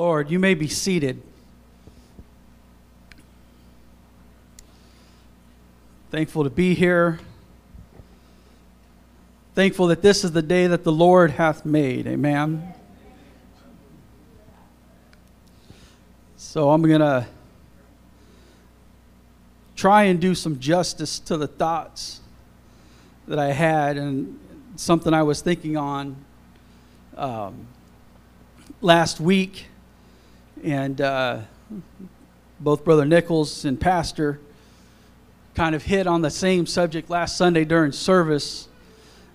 Lord, you may be seated. Thankful to be here. Thankful that this is the day that the Lord hath made. Amen. So I'm going to try and do some justice to the thoughts that I had and something I was thinking on um, last week. And uh, both Brother Nichols and Pastor kind of hit on the same subject last Sunday during service.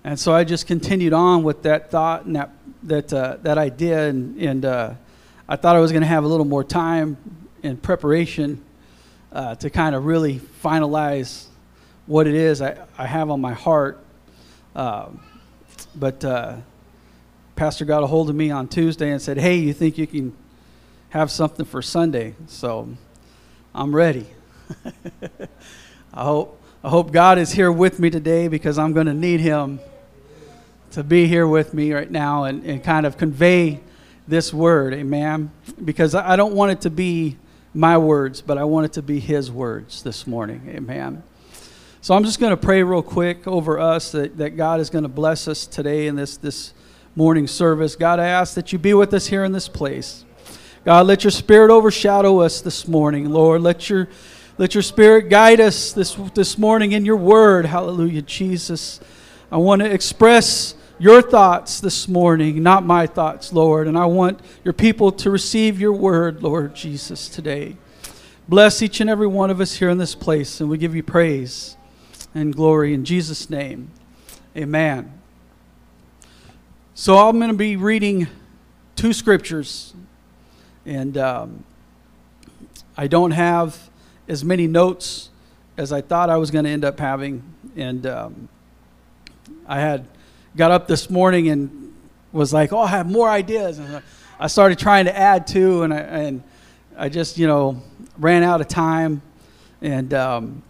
And so I just continued on with that thought and that, that, uh, that idea. And, and uh, I thought I was going to have a little more time in preparation uh, to kind of really finalize what it is I, I have on my heart. Um, but uh, Pastor got a hold of me on Tuesday and said, Hey, you think you can have something for Sunday. So I'm ready. I hope I hope God is here with me today because I'm going to need him to be here with me right now and, and kind of convey this word, amen. Because I don't want it to be my words, but I want it to be his words this morning, amen. So I'm just going to pray real quick over us that, that God is going to bless us today in this, this morning service. God, I ask that you be with us here in this place. God, let your spirit overshadow us this morning, Lord. Let your let your spirit guide us this this morning in your word. Hallelujah, Jesus. I want to express your thoughts this morning, not my thoughts, Lord. And I want your people to receive your word, Lord Jesus, today. Bless each and every one of us here in this place, and we give you praise and glory in Jesus' name. Amen. So I'm going to be reading two scriptures and um, I don't have as many notes as I thought I was going to end up having. And um, I had got up this morning and was like, oh, I have more ideas. And I started trying to add to, and I, and I just, you know, ran out of time. And um,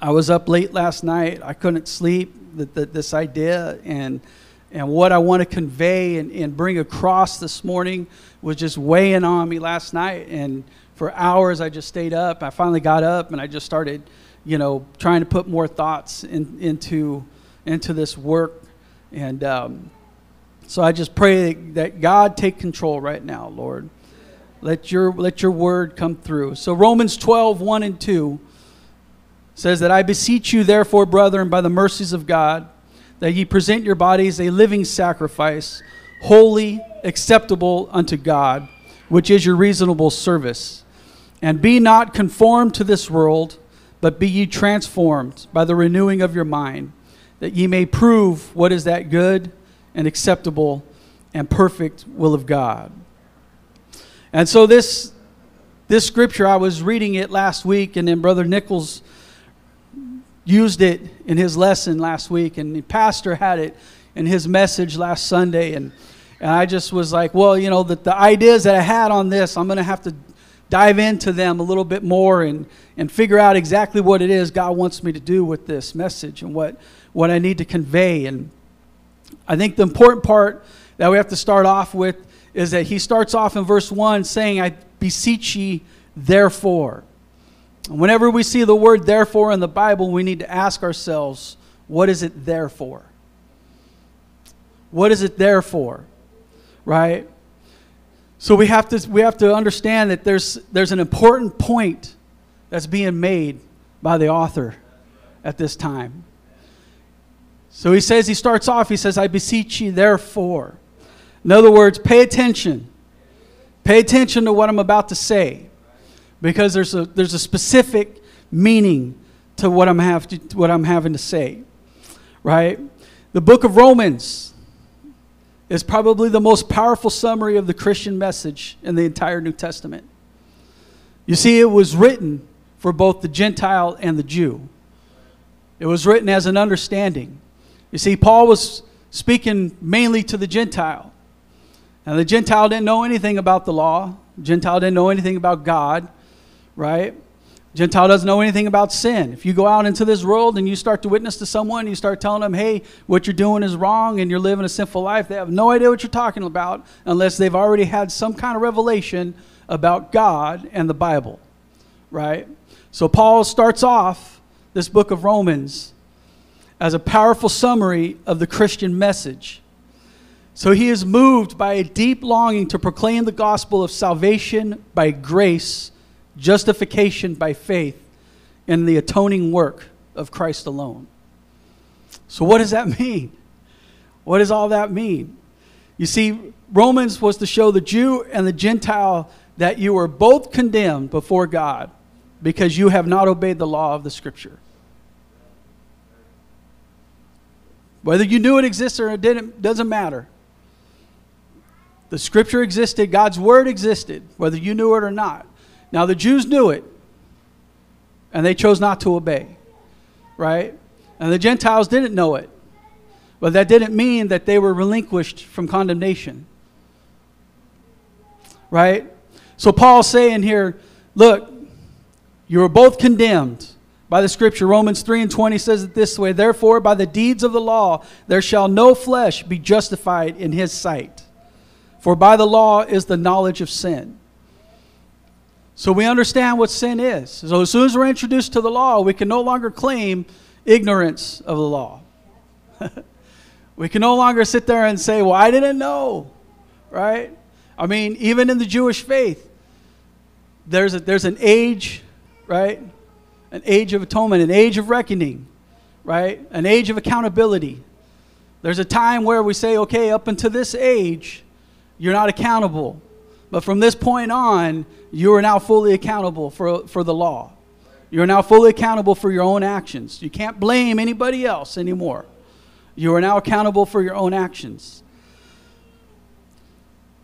I was up late last night. I couldn't sleep. That, that this idea and and what I want to convey and, and bring across this morning was just weighing on me last night. And for hours, I just stayed up. I finally got up and I just started, you know, trying to put more thoughts in, into, into this work. And um, so I just pray that God take control right now, Lord. Let your, let your word come through. So Romans 12, 1 and 2 says that I beseech you, therefore, brethren, by the mercies of God, that ye present your bodies a living sacrifice, holy, acceptable unto God, which is your reasonable service. And be not conformed to this world, but be ye transformed by the renewing of your mind, that ye may prove what is that good and acceptable and perfect will of God. And so this this scripture I was reading it last week and then brother Nichols used it in his lesson last week, and the pastor had it in his message last Sunday. And, and I just was like, well, you know, the, the ideas that I had on this, I'm going to have to dive into them a little bit more and, and figure out exactly what it is God wants me to do with this message and what, what I need to convey. And I think the important part that we have to start off with is that he starts off in verse 1 saying, I beseech ye, therefore. Whenever we see the word therefore in the Bible, we need to ask ourselves, what is it there for? What is it there for? Right? So we have to, we have to understand that there's, there's an important point that's being made by the author at this time. So he says, he starts off, he says, I beseech you, therefore. In other words, pay attention. Pay attention to what I'm about to say because there's a, there's a specific meaning to what I'm, have to, what I'm having to say, right? The book of Romans is probably the most powerful summary of the Christian message in the entire New Testament. You see, it was written for both the Gentile and the Jew. It was written as an understanding. You see, Paul was speaking mainly to the Gentile. Now, the Gentile didn't know anything about the law, Gentile didn't know anything about God right? Gentile doesn't know anything about sin. If you go out into this world and you start to witness to someone, you start telling them, hey, what you're doing is wrong and you're living a sinful life, they have no idea what you're talking about unless they've already had some kind of revelation about God and the Bible, right? So Paul starts off this book of Romans as a powerful summary of the Christian message. So he is moved by a deep longing to proclaim the gospel of salvation by grace, justification by faith, and the atoning work of Christ alone. So, what does that mean? What does all that mean? You see, Romans was to show the Jew and the Gentile that you were both condemned before God because you have not obeyed the law of the Scripture. Whether you knew it existed or it didn't, doesn't matter. The Scripture existed, God's Word existed, whether you knew it or not. Now, the Jews knew it, and they chose not to obey, right? And the Gentiles didn't know it, but that didn't mean that they were relinquished from condemnation, right? So Paul's saying here, look, you are both condemned by the scripture. Romans 3 and 20 says it this way Therefore, by the deeds of the law, there shall no flesh be justified in his sight. For by the law is the knowledge of sin. So we understand what sin is. So as soon as we're introduced to the law, we can no longer claim ignorance of the law. we can no longer sit there and say, Well, I didn't know, right? I mean, even in the Jewish faith, there's, a, there's an age, right? An age of atonement, an age of reckoning, right? An age of accountability. There's a time where we say, okay, up until this age, you're not accountable. But from this point on, you are now fully accountable for, for the law. You're now fully accountable for your own actions. You can't blame anybody else anymore. You are now accountable for your own actions.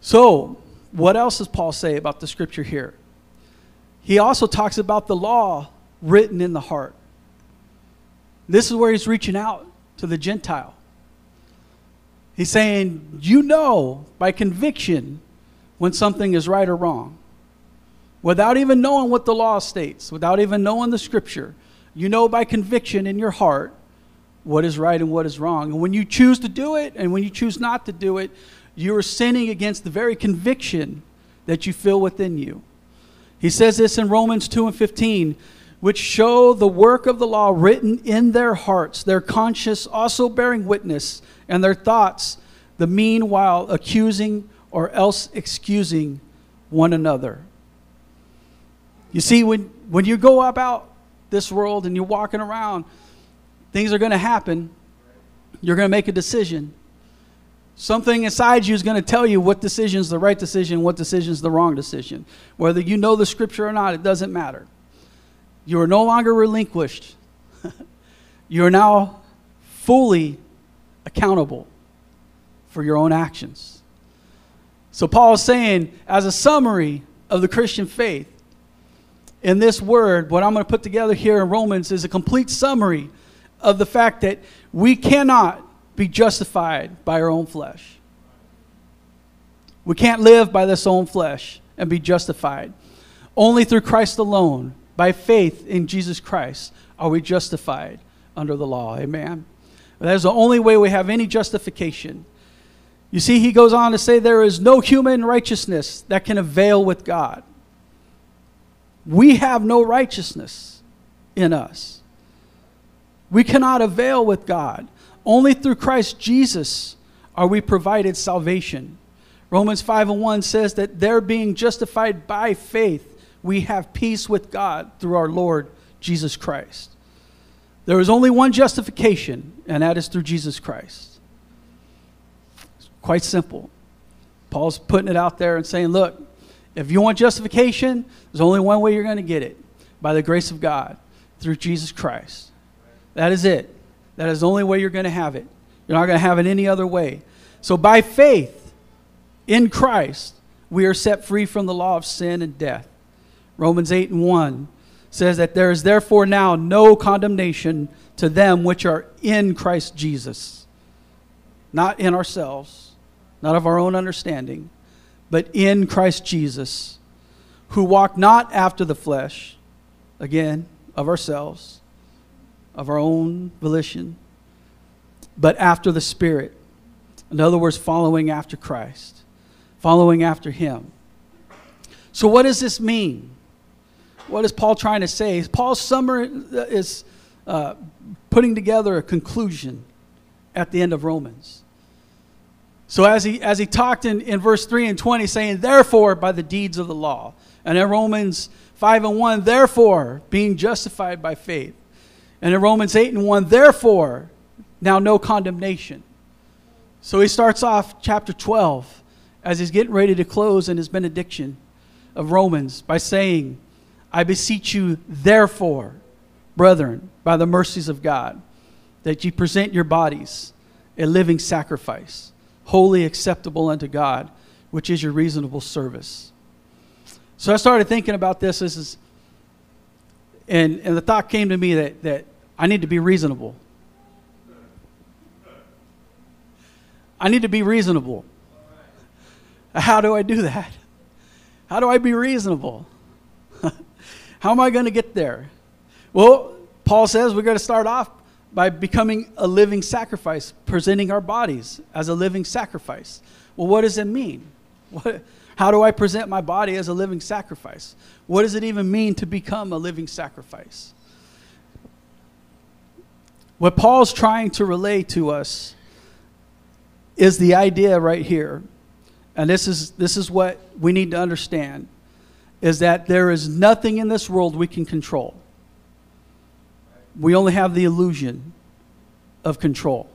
So, what else does Paul say about the scripture here? He also talks about the law written in the heart. This is where he's reaching out to the Gentile. He's saying, You know by conviction when something is right or wrong. Without even knowing what the law states, without even knowing the scripture, you know by conviction in your heart what is right and what is wrong. And when you choose to do it and when you choose not to do it, you are sinning against the very conviction that you feel within you. He says this in Romans 2 and 15, which show the work of the law written in their hearts, their conscience also bearing witness, and their thoughts, the meanwhile accusing or else excusing one another. You see, when, when you go about this world and you're walking around, things are going to happen. You're going to make a decision. Something inside you is going to tell you what decision is the right decision, what decision is the wrong decision. Whether you know the scripture or not, it doesn't matter. You are no longer relinquished. you are now fully accountable for your own actions. So, Paul is saying, as a summary of the Christian faith, in this word, what I'm going to put together here in Romans is a complete summary of the fact that we cannot be justified by our own flesh. We can't live by this own flesh and be justified. Only through Christ alone, by faith in Jesus Christ, are we justified under the law. Amen. That is the only way we have any justification. You see, he goes on to say there is no human righteousness that can avail with God. We have no righteousness in us. We cannot avail with God. Only through Christ Jesus are we provided salvation. Romans 5 and 1 says that they're being justified by faith. We have peace with God through our Lord Jesus Christ. There is only one justification, and that is through Jesus Christ. Quite simple. Paul's putting it out there and saying, look, if you want justification, there's only one way you're going to get it by the grace of God through Jesus Christ. That is it. That is the only way you're going to have it. You're not going to have it any other way. So, by faith in Christ, we are set free from the law of sin and death. Romans 8 and 1 says that there is therefore now no condemnation to them which are in Christ Jesus. Not in ourselves, not of our own understanding, but in Christ Jesus, who walk not after the flesh, again, of ourselves, of our own volition, but after the Spirit. In other words, following after Christ, following after Him. So, what does this mean? What is Paul trying to say? Paul's summer is uh, putting together a conclusion at the end of Romans. So as he, as he talked in, in verse 3 and 20, saying, Therefore, by the deeds of the law. And in Romans 5 and 1, therefore, being justified by faith. And in Romans 8 and 1, therefore, now no condemnation. So he starts off chapter 12 as he's getting ready to close in his benediction of Romans by saying, I beseech you, therefore, brethren, by the mercies of God, that ye present your bodies a living sacrifice holy, acceptable unto God, which is your reasonable service. So I started thinking about this. This is, and, and the thought came to me that, that I need to be reasonable. I need to be reasonable. How do I do that? How do I be reasonable? How am I going to get there? Well, Paul says we're going to start off by becoming a living sacrifice, presenting our bodies as a living sacrifice. Well, what does it mean? What, how do I present my body as a living sacrifice? What does it even mean to become a living sacrifice? What Paul's trying to relay to us is the idea right here. And this is, this is what we need to understand is that there is nothing in this world we can control we only have the illusion of control,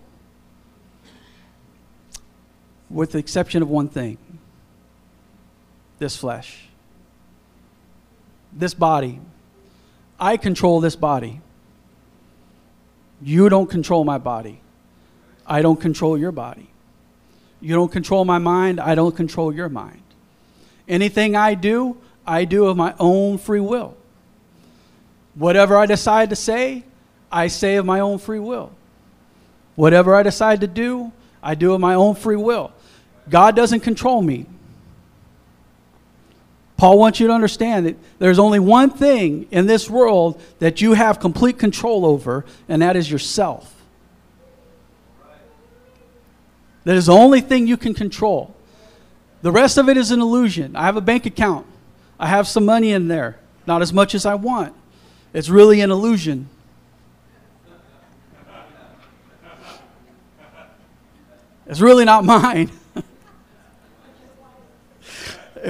with the exception of one thing this flesh, this body. I control this body. You don't control my body. I don't control your body. You don't control my mind. I don't control your mind. Anything I do, I do of my own free will. Whatever I decide to say, I say of my own free will. Whatever I decide to do, I do of my own free will. God doesn't control me. Paul wants you to understand that there's only one thing in this world that you have complete control over, and that is yourself. That is the only thing you can control. The rest of it is an illusion. I have a bank account, I have some money in there, not as much as I want. It's really an illusion. It's really not mine.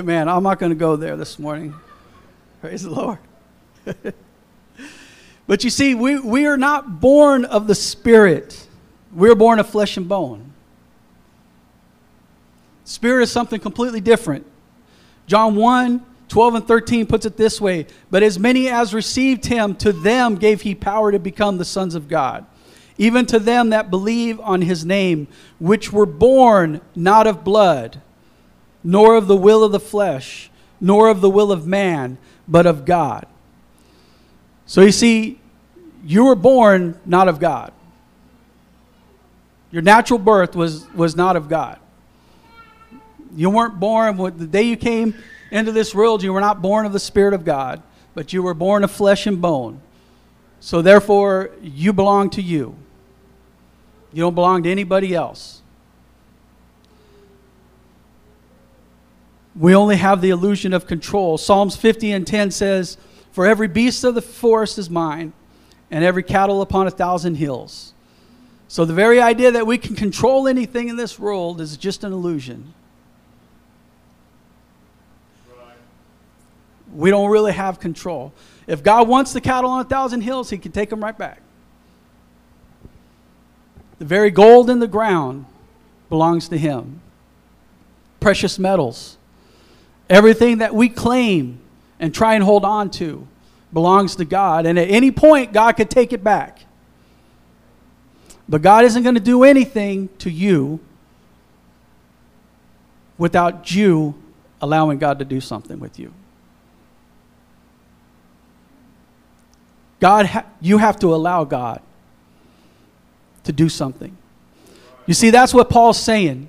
Man, I'm not going to go there this morning. Praise the Lord. but you see, we, we are not born of the Spirit, we're born of flesh and bone. Spirit is something completely different. John 1 12 and 13 puts it this way But as many as received him, to them gave he power to become the sons of God even to them that believe on his name, which were born not of blood, nor of the will of the flesh, nor of the will of man, but of God. So you see, you were born not of God. Your natural birth was, was not of God. You weren't born, the day you came into this world, you were not born of the Spirit of God, but you were born of flesh and bone. So therefore, you belong to you. You don't belong to anybody else. We only have the illusion of control. Psalms 50 and 10 says, For every beast of the forest is mine, and every cattle upon a thousand hills. So the very idea that we can control anything in this world is just an illusion. We don't really have control. If God wants the cattle on a thousand hills, He can take them right back. The very gold in the ground belongs to Him. Precious metals. Everything that we claim and try and hold on to belongs to God. And at any point, God could take it back. But God isn't going to do anything to you without you allowing God to do something with you. God, ha- you have to allow God to do something. You see, that's what Paul's saying.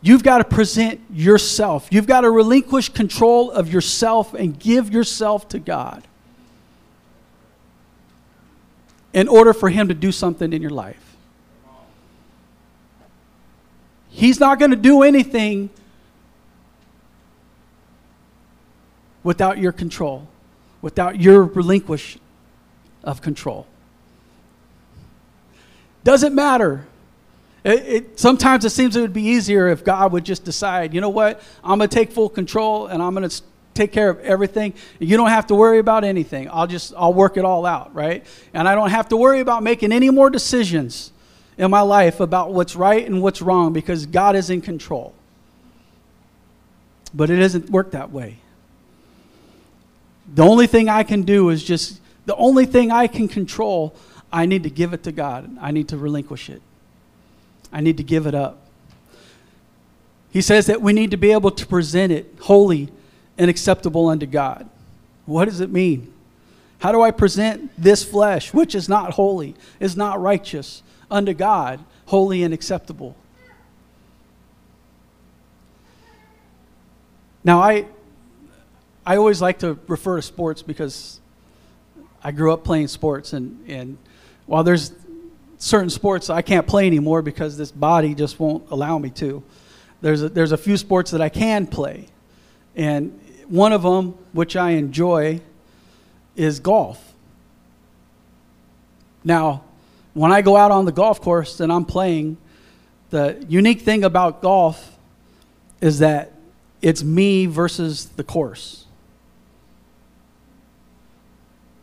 You've got to present yourself. You've got to relinquish control of yourself and give yourself to God. in order for Him to do something in your life. He's not going to do anything without your control, without your relinquish of control. Doesn't matter. It, it, sometimes it seems it would be easier if God would just decide, you know what, I'm going to take full control and I'm going to take care of everything. You don't have to worry about anything. I'll just, I'll work it all out, right? And I don't have to worry about making any more decisions in my life about what's right and what's wrong because God is in control. But it doesn't work that way. The only thing I can do is just, the only thing I can control, I need to give it to God. I need to relinquish it. I need to give it up. He says that we need to be able to present it holy and acceptable unto God. What does it mean? How do I present this flesh, which is not holy, is not righteous, unto God, holy and acceptable? Now, I, I always like to refer to sports because I grew up playing sports, and, and while there's certain sports I can't play anymore because this body just won't allow me to, there's a, there's a few sports that I can play. And one of them, which I enjoy, is golf. Now, when I go out on the golf course and I'm playing, the unique thing about golf is that it's me versus the course.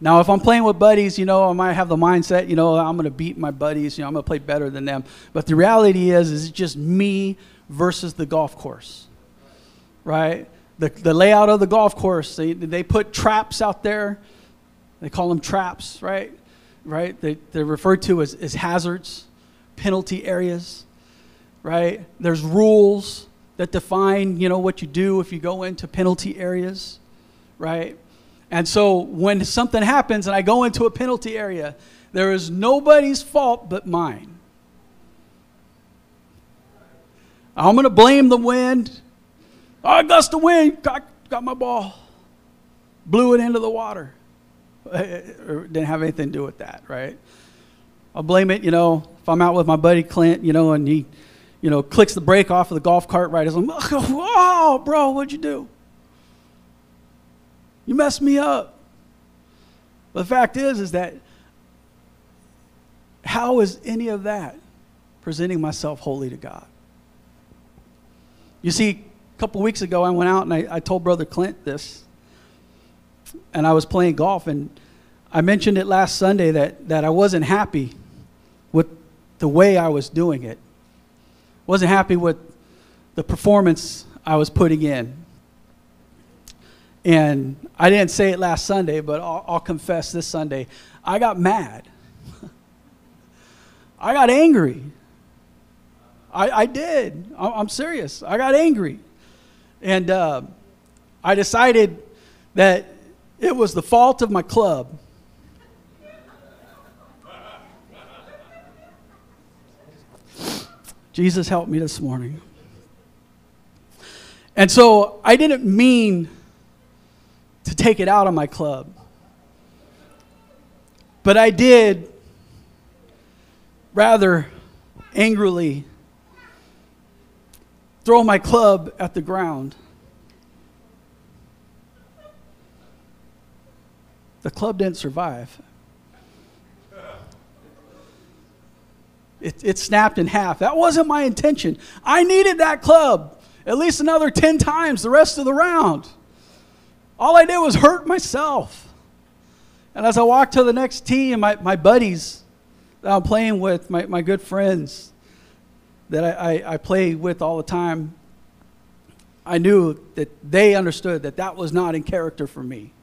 Now, if I'm playing with buddies, you know, I might have the mindset, you know, I'm going to beat my buddies, you know, I'm going to play better than them. But the reality is, is it's just me versus the golf course, right? The, the layout of the golf course, they, they put traps out there. They call them traps, right? Right? They, they're referred to as, as hazards, penalty areas, right? There's rules that define, you know, what you do if you go into penalty areas, right? And so when something happens and I go into a penalty area, there is nobody's fault but mine. I'm going to blame the wind. Oh, I gust of wind, got, got my ball, blew it into the water. Didn't have anything to do with that, right? I'll blame it, you know, if I'm out with my buddy Clint, you know, and he, you know, clicks the brake off of the golf cart right as I'm, oh, bro, what'd you do? You messed me up. But the fact is, is that how is any of that presenting myself holy to God? You see, a couple weeks ago, I went out and I, I told Brother Clint this, and I was playing golf, and I mentioned it last Sunday that, that I wasn't happy with the way I was doing it. Wasn't happy with the performance I was putting in. And I didn't say it last Sunday, but I'll, I'll confess this Sunday. I got mad. I got angry. I, I did. I'm serious. I got angry. And uh, I decided that it was the fault of my club. Jesus help me this morning. And so I didn't mean to take it out on my club. But I did rather angrily throw my club at the ground. The club didn't survive. It, it snapped in half. That wasn't my intention. I needed that club at least another 10 times the rest of the round. All I did was hurt myself. And as I walked to the next tee, and my, my buddies that I'm playing with, my, my good friends that I, I, I play with all the time, I knew that they understood that that was not in character for me.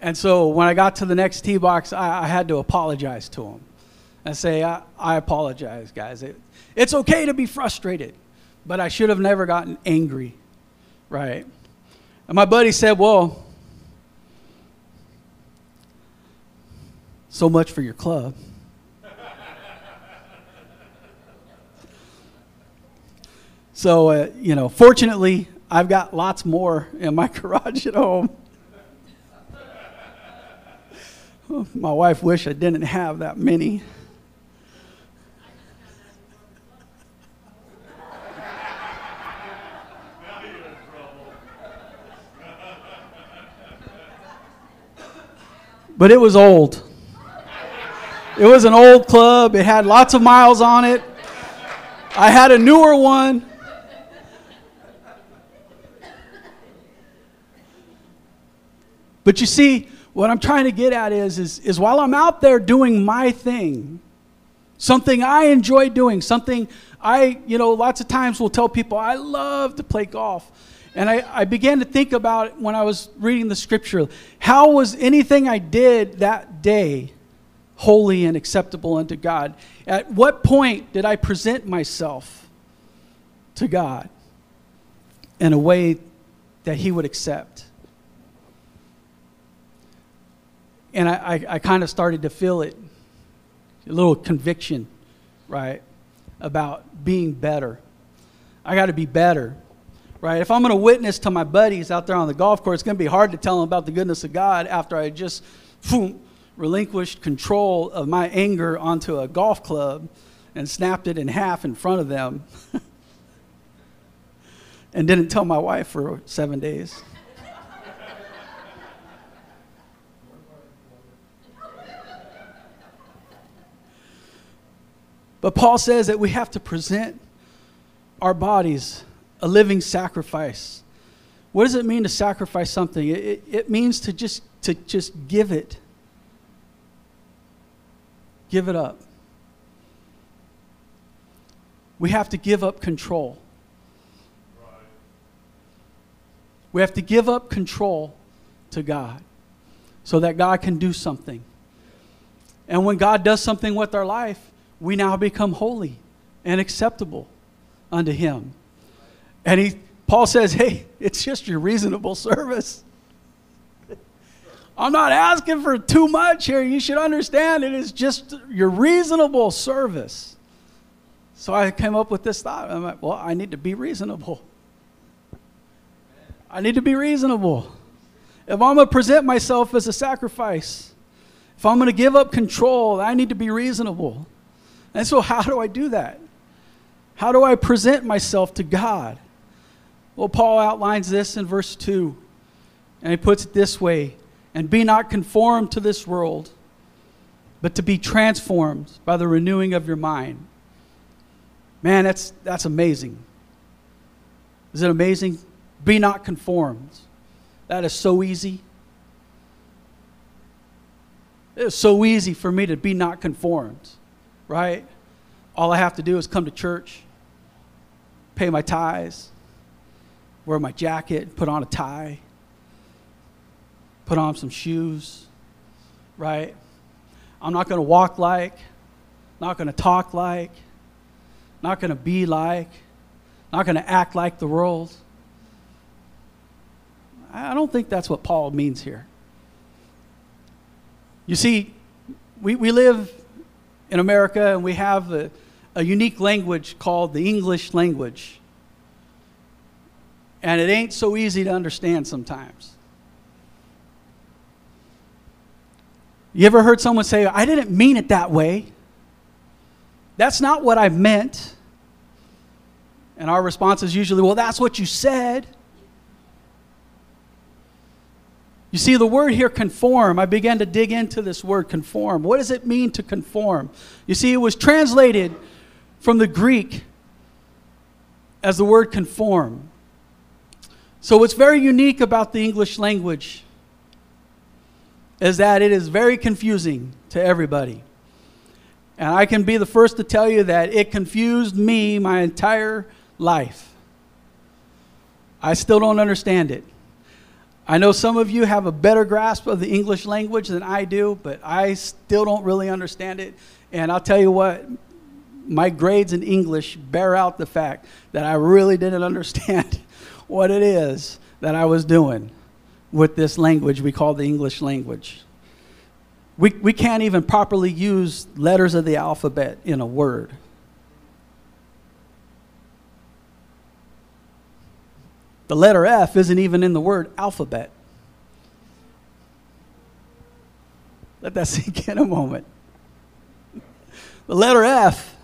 And so when I got to the next tee box, I, I had to apologize to them and say, I, I apologize, guys. It, it's okay to be frustrated, but I should have never gotten angry, right? And my buddy said, Well, so much for your club. so, uh, you know, fortunately, I've got lots more in my garage at home. My wife wished I didn't have that many. But it was old. It was an old club. It had lots of miles on it. I had a newer one. But you see, what I'm trying to get at is, is, is while I'm out there doing my thing, something I enjoy doing, something I, you know, lots of times will tell people I love to play golf. And I, I began to think about when I was reading the scripture how was anything I did that day holy and acceptable unto God? At what point did I present myself to God in a way that He would accept? And I, I, I kind of started to feel it a little conviction, right, about being better. I got to be better, right? If I'm going to witness to my buddies out there on the golf course, it's going to be hard to tell them about the goodness of God after I just boom, relinquished control of my anger onto a golf club and snapped it in half in front of them and didn't tell my wife for seven days. But Paul says that we have to present our bodies a living sacrifice. What does it mean to sacrifice something? It, it, it means to just, to just give it Give it up. We have to give up control. We have to give up control to God so that God can do something. And when God does something with our life, we now become holy and acceptable unto Him. And he, Paul says, hey, it's just your reasonable service. I'm not asking for too much here. You should understand it is just your reasonable service. So I came up with this thought. I'm like, well, I need to be reasonable. I need to be reasonable. If I'm going to present myself as a sacrifice, if I'm going to give up control, I need to be reasonable. And so, how do I do that? How do I present myself to God? Well, Paul outlines this in verse 2, and he puts it this way and be not conformed to this world, but to be transformed by the renewing of your mind. Man, that's, that's amazing. Is it amazing? Be not conformed. That is so easy. It is so easy for me to be not conformed, right? All I have to do is come to church, pay my tithes, wear my jacket, put on a tie, put on some shoes, right? I'm not going to walk like, not going to talk like, not going to be like, not going to act like the world. I don't think that's what Paul means here. You see, we, we live in America and we have a, a unique language called the English language. And it ain't so easy to understand sometimes. You ever heard someone say, I didn't mean it that way? That's not what I meant. And our response is usually, well, that's what you said. You see, the word here, conform, I began to dig into this word, conform. What does it mean to conform? You see, it was translated from the Greek as the word conform. So, what's very unique about the English language is that it is very confusing to everybody. And I can be the first to tell you that it confused me my entire life. I still don't understand it. I know some of you have a better grasp of the English language than I do, but I still don't really understand it. And I'll tell you what, my grades in English bear out the fact that I really didn't understand what it is that I was doing with this language we call the English language. We, we can't even properly use letters of the alphabet in a word. The letter F isn't even in the word alphabet. Let that sink in a moment. The letter F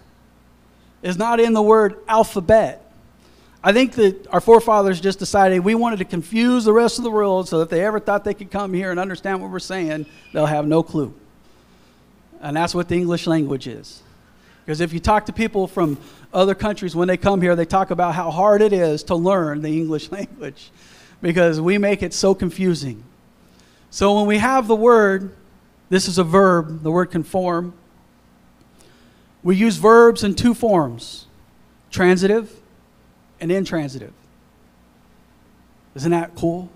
is not in the word alphabet. I think that our forefathers just decided we wanted to confuse the rest of the world so that if they ever thought they could come here and understand what we're saying, they'll have no clue. And that's what the English language is. Because if you talk to people from other countries, when they come here, they talk about how hard it is to learn the English language because we make it so confusing. So when we have the word, this is a verb, the word conform, we use verbs in two forms transitive and intransitive. Isn't that cool?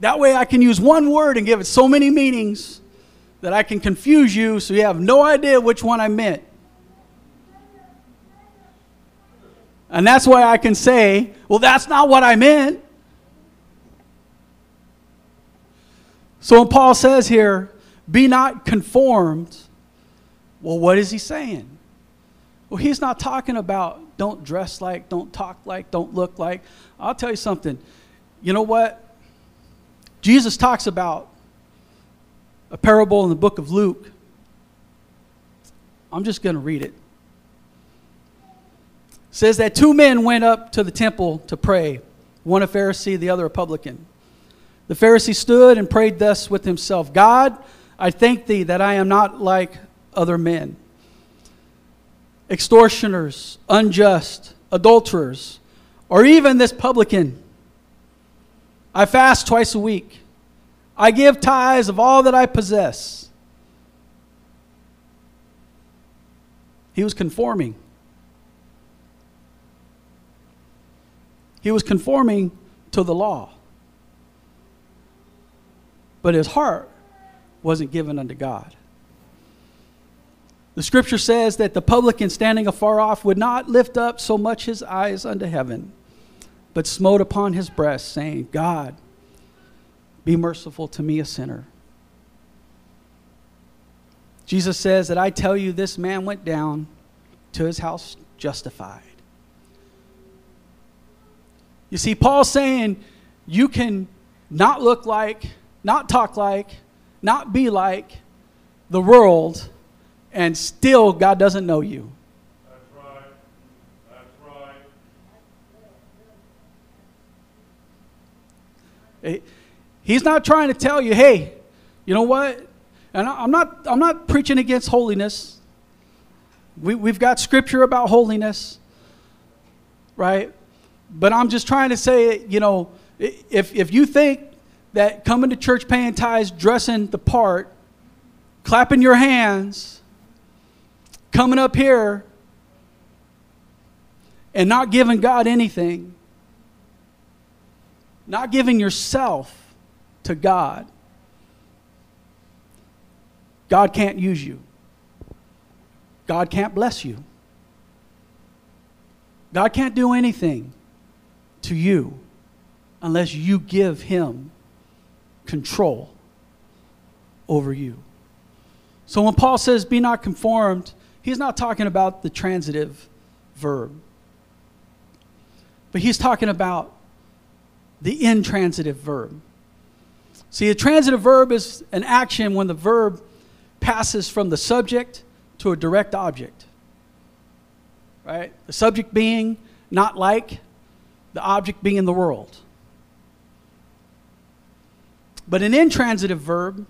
That way I can use one word and give it so many meanings that I can confuse you so you have no idea which one I meant. And that's why I can say, well, that's not what I meant. So when Paul says here, be not conformed, well, what is he saying? Well, he's not talking about don't dress like, don't talk like, don't look like. I'll tell you something. You know what? Jesus talks about a parable in the book of Luke. I'm just going to read it. it. says that two men went up to the temple to pray, one a Pharisee, the other a publican. The Pharisee stood and prayed thus with himself God, I thank thee that I am not like other men, extortioners, unjust, adulterers, or even this publican. I fast twice a week. I give tithes of all that I possess. He was conforming. He was conforming to the law. But his heart wasn't given unto God. The scripture says that the publican standing afar off would not lift up so much his eyes unto heaven, but smote upon his breast, saying, God, be merciful to me, a sinner. Jesus says that I tell you, this man went down to his house justified. You see, Paul's saying you can not look like, not talk like, not be like the world, and still God doesn't know you. That's right. That's right. He's not trying to tell you, hey, you know what? And I'm not, I'm not preaching against holiness. We, we've got scripture about holiness, right? But I'm just trying to say, you know, if, if you think that coming to church paying tithes, dressing the part, clapping your hands, coming up here, and not giving God anything, not giving yourself to God, God can't use you. God can't bless you. God can't do anything to you unless you give Him control over you. So when Paul says, be not conformed, he's not talking about the transitive verb, but he's talking about the intransitive verb. See, a transitive verb is an action when the verb passes from the subject to a direct object. Right? The subject being not like, the object being in the world. But an intransitive verb,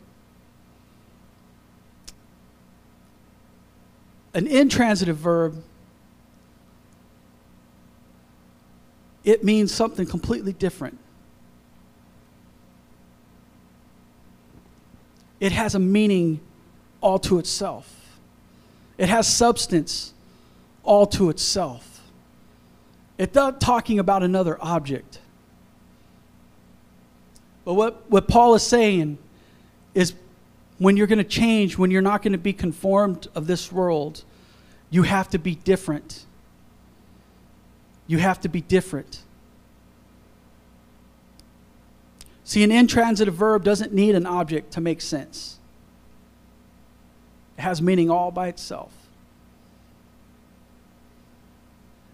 an intransitive verb, it means something completely different. It has a meaning all to itself. It has substance all to itself. It's not talking about another object. But what, what Paul is saying is when you're going to change, when you're not going to be conformed of this world, you have to be different. You have to be different. See, an intransitive verb doesn't need an object to make sense, it has meaning all by itself.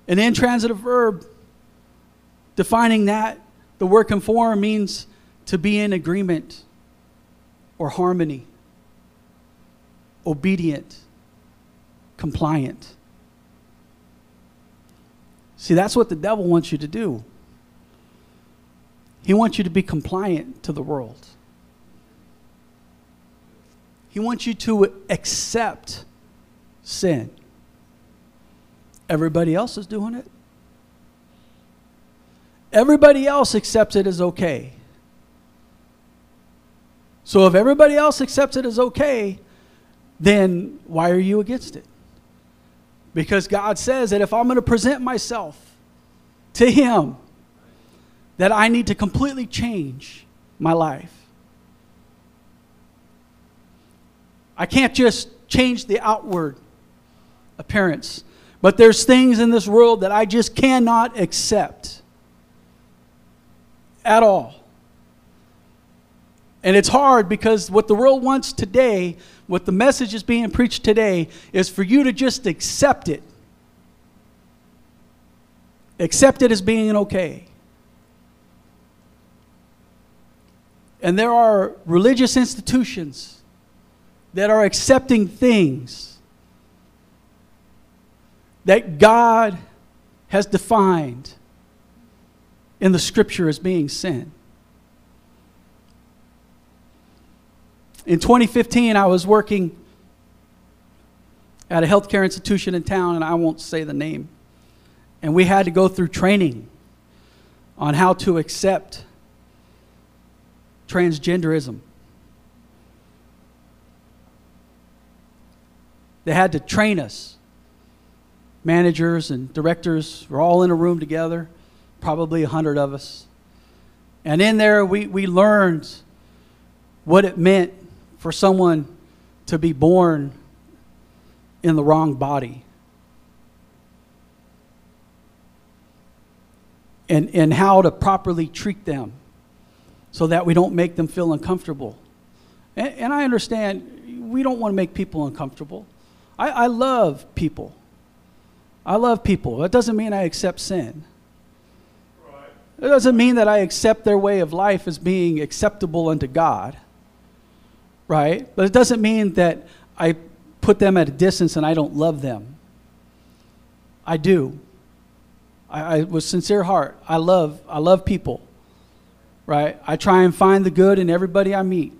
An intransitive verb, defining that, the word conform means to be in agreement or harmony, obedient, compliant. See, that's what the devil wants you to do. He wants you to be compliant to the world. He wants you to accept sin. Everybody else is doing it. Everybody else accepts it as okay. So if everybody else accepts it as okay, then why are you against it? Because God says that if I'm going to present myself to Him, that I need to completely change my life. I can't just change the outward appearance, but there's things in this world that I just cannot accept at all. And it's hard because what the world wants today, what the message is being preached today, is for you to just accept it. Accept it as being okay. And there are religious institutions that are accepting things that God has defined in the scripture as being sin. In 2015, I was working at a healthcare institution in town, and I won't say the name. And we had to go through training on how to accept transgenderism. They had to train us. Managers and directors were all in a room together, probably a hundred of us. And in there, we, we learned what it meant for someone to be born in the wrong body. And, and how to properly treat them so that we don't make them feel uncomfortable. And, and I understand we don't want to make people uncomfortable. I, I love people. I love people. That doesn't mean I accept sin. It doesn't mean that I accept their way of life as being acceptable unto God right? But it doesn't mean that I put them at a distance and I don't love them. I do. I, I with sincere heart, I love I love people. Right? I try and find the good in everybody I meet.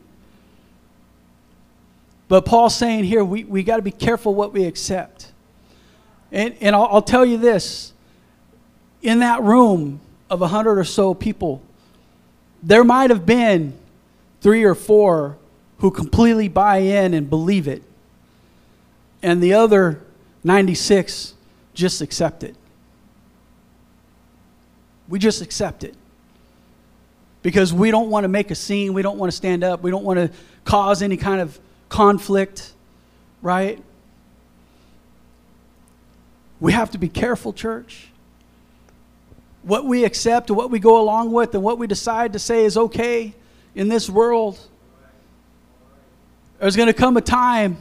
But Paul's saying here, we, we got to be careful what we accept. And, and I'll, I'll tell you this in that room of a hundred or so people, there might have been three or four who completely buy in and believe it, and the other 96 just accept it. We just accept it. Because we don't want to make a scene, we don't want to stand up, we don't want to cause any kind of conflict, right? We have to be careful, church. What we accept and what we go along with and what we decide to say is okay in this world there's going to come a time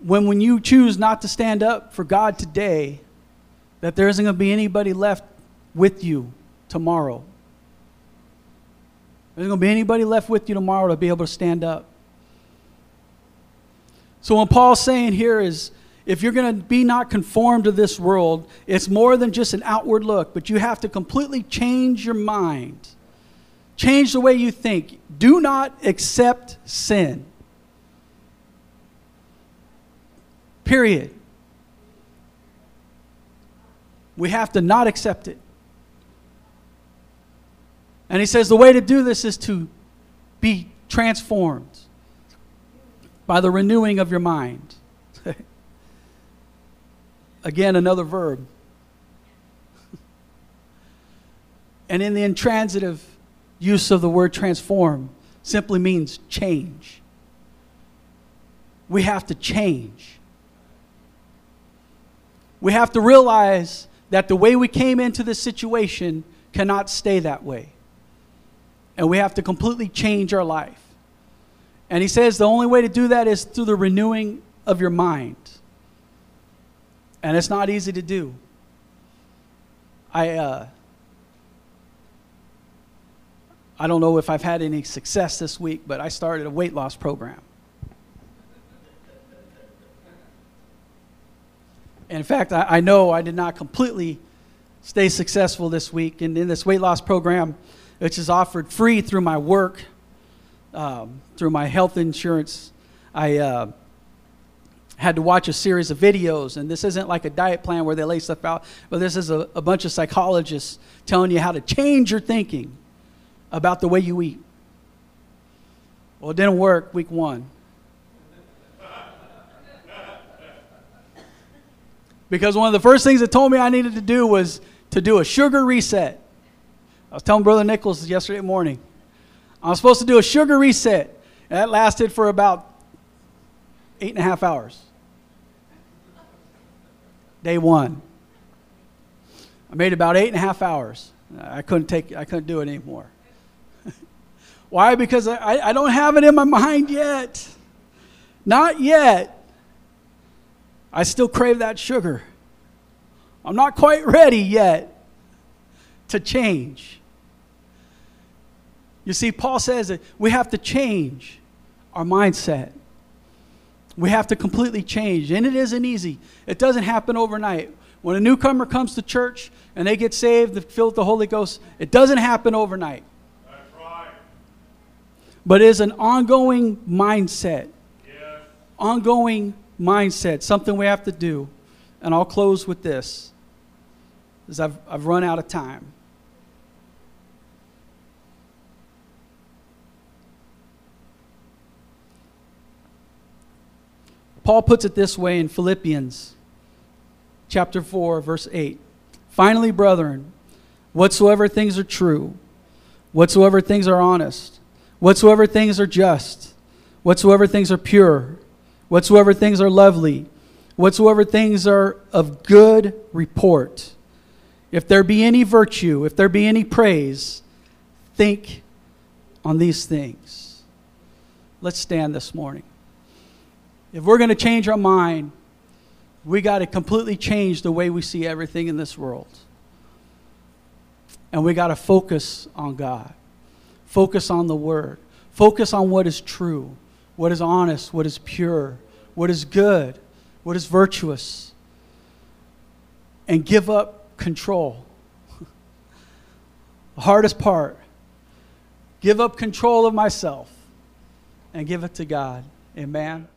when, when you choose not to stand up for God today, that there isn't going to be anybody left with you tomorrow. There's going to be anybody left with you tomorrow to be able to stand up. So, what Paul's saying here is if you're going to be not conformed to this world, it's more than just an outward look, but you have to completely change your mind, change the way you think. Do not accept sin. Period. We have to not accept it. And he says the way to do this is to be transformed by the renewing of your mind. Again, another verb. and in the intransitive use of the word transform, simply means change. We have to change we have to realize that the way we came into this situation cannot stay that way. And we have to completely change our life. And he says the only way to do that is through the renewing of your mind. And it's not easy to do. I, uh, I don't know if I've had any success this week, but I started a weight loss program. In fact, I, I know I did not completely stay successful this week. And in this weight loss program, which is offered free through my work, um, through my health insurance, I uh, had to watch a series of videos. And this isn't like a diet plan where they lay stuff out, but this is a, a bunch of psychologists telling you how to change your thinking about the way you eat. Well, it didn't work week one. Because one of the first things it told me I needed to do was to do a sugar reset. I was telling Brother Nichols yesterday morning. I was supposed to do a sugar reset. And that lasted for about eight and a half hours. Day one. I made about eight and a half hours. I couldn't take I couldn't do it anymore. Why? Because I, I don't have it in my mind yet. Not yet. I still crave that sugar. I'm not quite ready yet to change. You see, Paul says that we have to change our mindset. We have to completely change. And it isn't easy, it doesn't happen overnight. When a newcomer comes to church and they get saved, and filled with the Holy Ghost, it doesn't happen overnight. That's right. But it is an ongoing mindset. Yes. Ongoing mindset, something we have to do. And I'll close with this, as I've, I've run out of time. Paul puts it this way in Philippians chapter 4, verse 8. Finally, brethren, whatsoever things are true, whatsoever things are honest, whatsoever things are just, whatsoever things are pure, whatsoever things are lovely, whatsoever things are of good report, if there be any virtue, if there be any praise, think on these things. Let's stand this morning. If we're going to change our mind, we got to completely change the way we see everything in this world. And we got to focus on God, focus on the Word, focus on what is true what is honest, what is pure, what is good, what is virtuous, and give up control. the hardest part give up control of myself and give it to God. Amen.